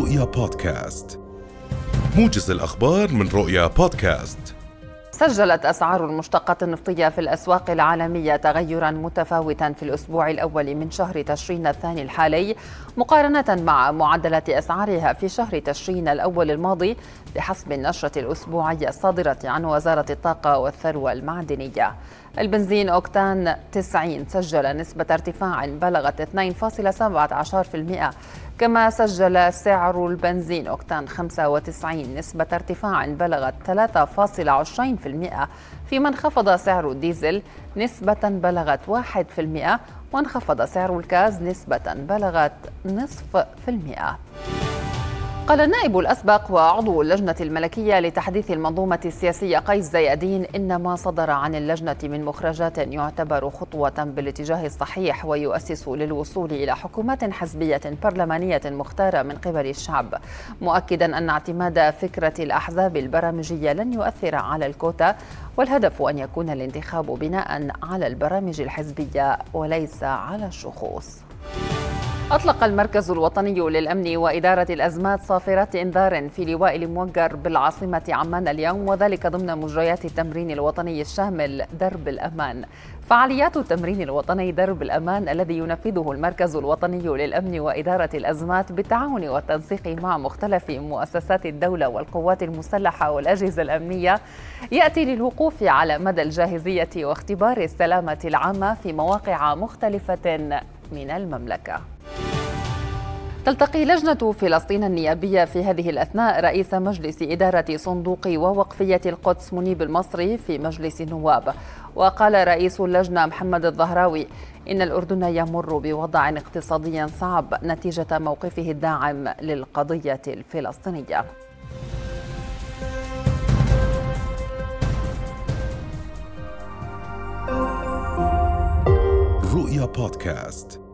رؤيا بودكاست. موجز الأخبار من رؤيا بودكاست. سجلت أسعار المشتقات النفطية في الأسواق العالمية تغيرا متفاوتا في الأسبوع الأول من شهر تشرين الثاني الحالي مقارنة مع معدلات أسعارها في شهر تشرين الأول الماضي بحسب النشرة الأسبوعية الصادرة عن وزارة الطاقة والثروة المعدنية. البنزين أوكتان 90 سجل نسبة ارتفاع بلغت 2.17% كما سجل سعر البنزين أوكتان 95 نسبة ارتفاع بلغت 3.20% فيما انخفض سعر الديزل نسبة بلغت 1% وانخفض سعر الكاز نسبة بلغت نصف في المئة. قال النائب الأسبق وعضو اللجنة الملكية لتحديث المنظومة السياسية قيس زيادين إن ما صدر عن اللجنة من مخرجات يعتبر خطوة بالاتجاه الصحيح ويؤسس للوصول إلى حكومات حزبية برلمانية مختارة من قبل الشعب. مؤكدا أن اعتماد فكرة الأحزاب البرامجية لن يؤثر على الكوتا والهدف أن يكون الانتخاب بناء على البرامج الحزبية وليس على الشخوص. أطلق المركز الوطني للأمن وإدارة الأزمات صافرات إنذار في لواء الموقر بالعاصمة عمان اليوم وذلك ضمن مجريات التمرين الوطني الشامل درب الأمان. فعاليات التمرين الوطني درب الأمان الذي ينفذه المركز الوطني للأمن وإدارة الأزمات بالتعاون والتنسيق مع مختلف مؤسسات الدولة والقوات المسلحة والأجهزة الأمنية يأتي للوقوف على مدى الجاهزية واختبار السلامة العامة في مواقع مختلفة من المملكة. تلتقي لجنة فلسطين النيابية في هذه الأثناء رئيس مجلس إدارة صندوق ووقفية القدس منيب المصري في مجلس النواب. وقال رئيس اللجنة محمد الظهراوي إن الأردن يمر بوضع اقتصادي صعب نتيجة موقفه الداعم للقضية الفلسطينية. رؤيا بودكاست.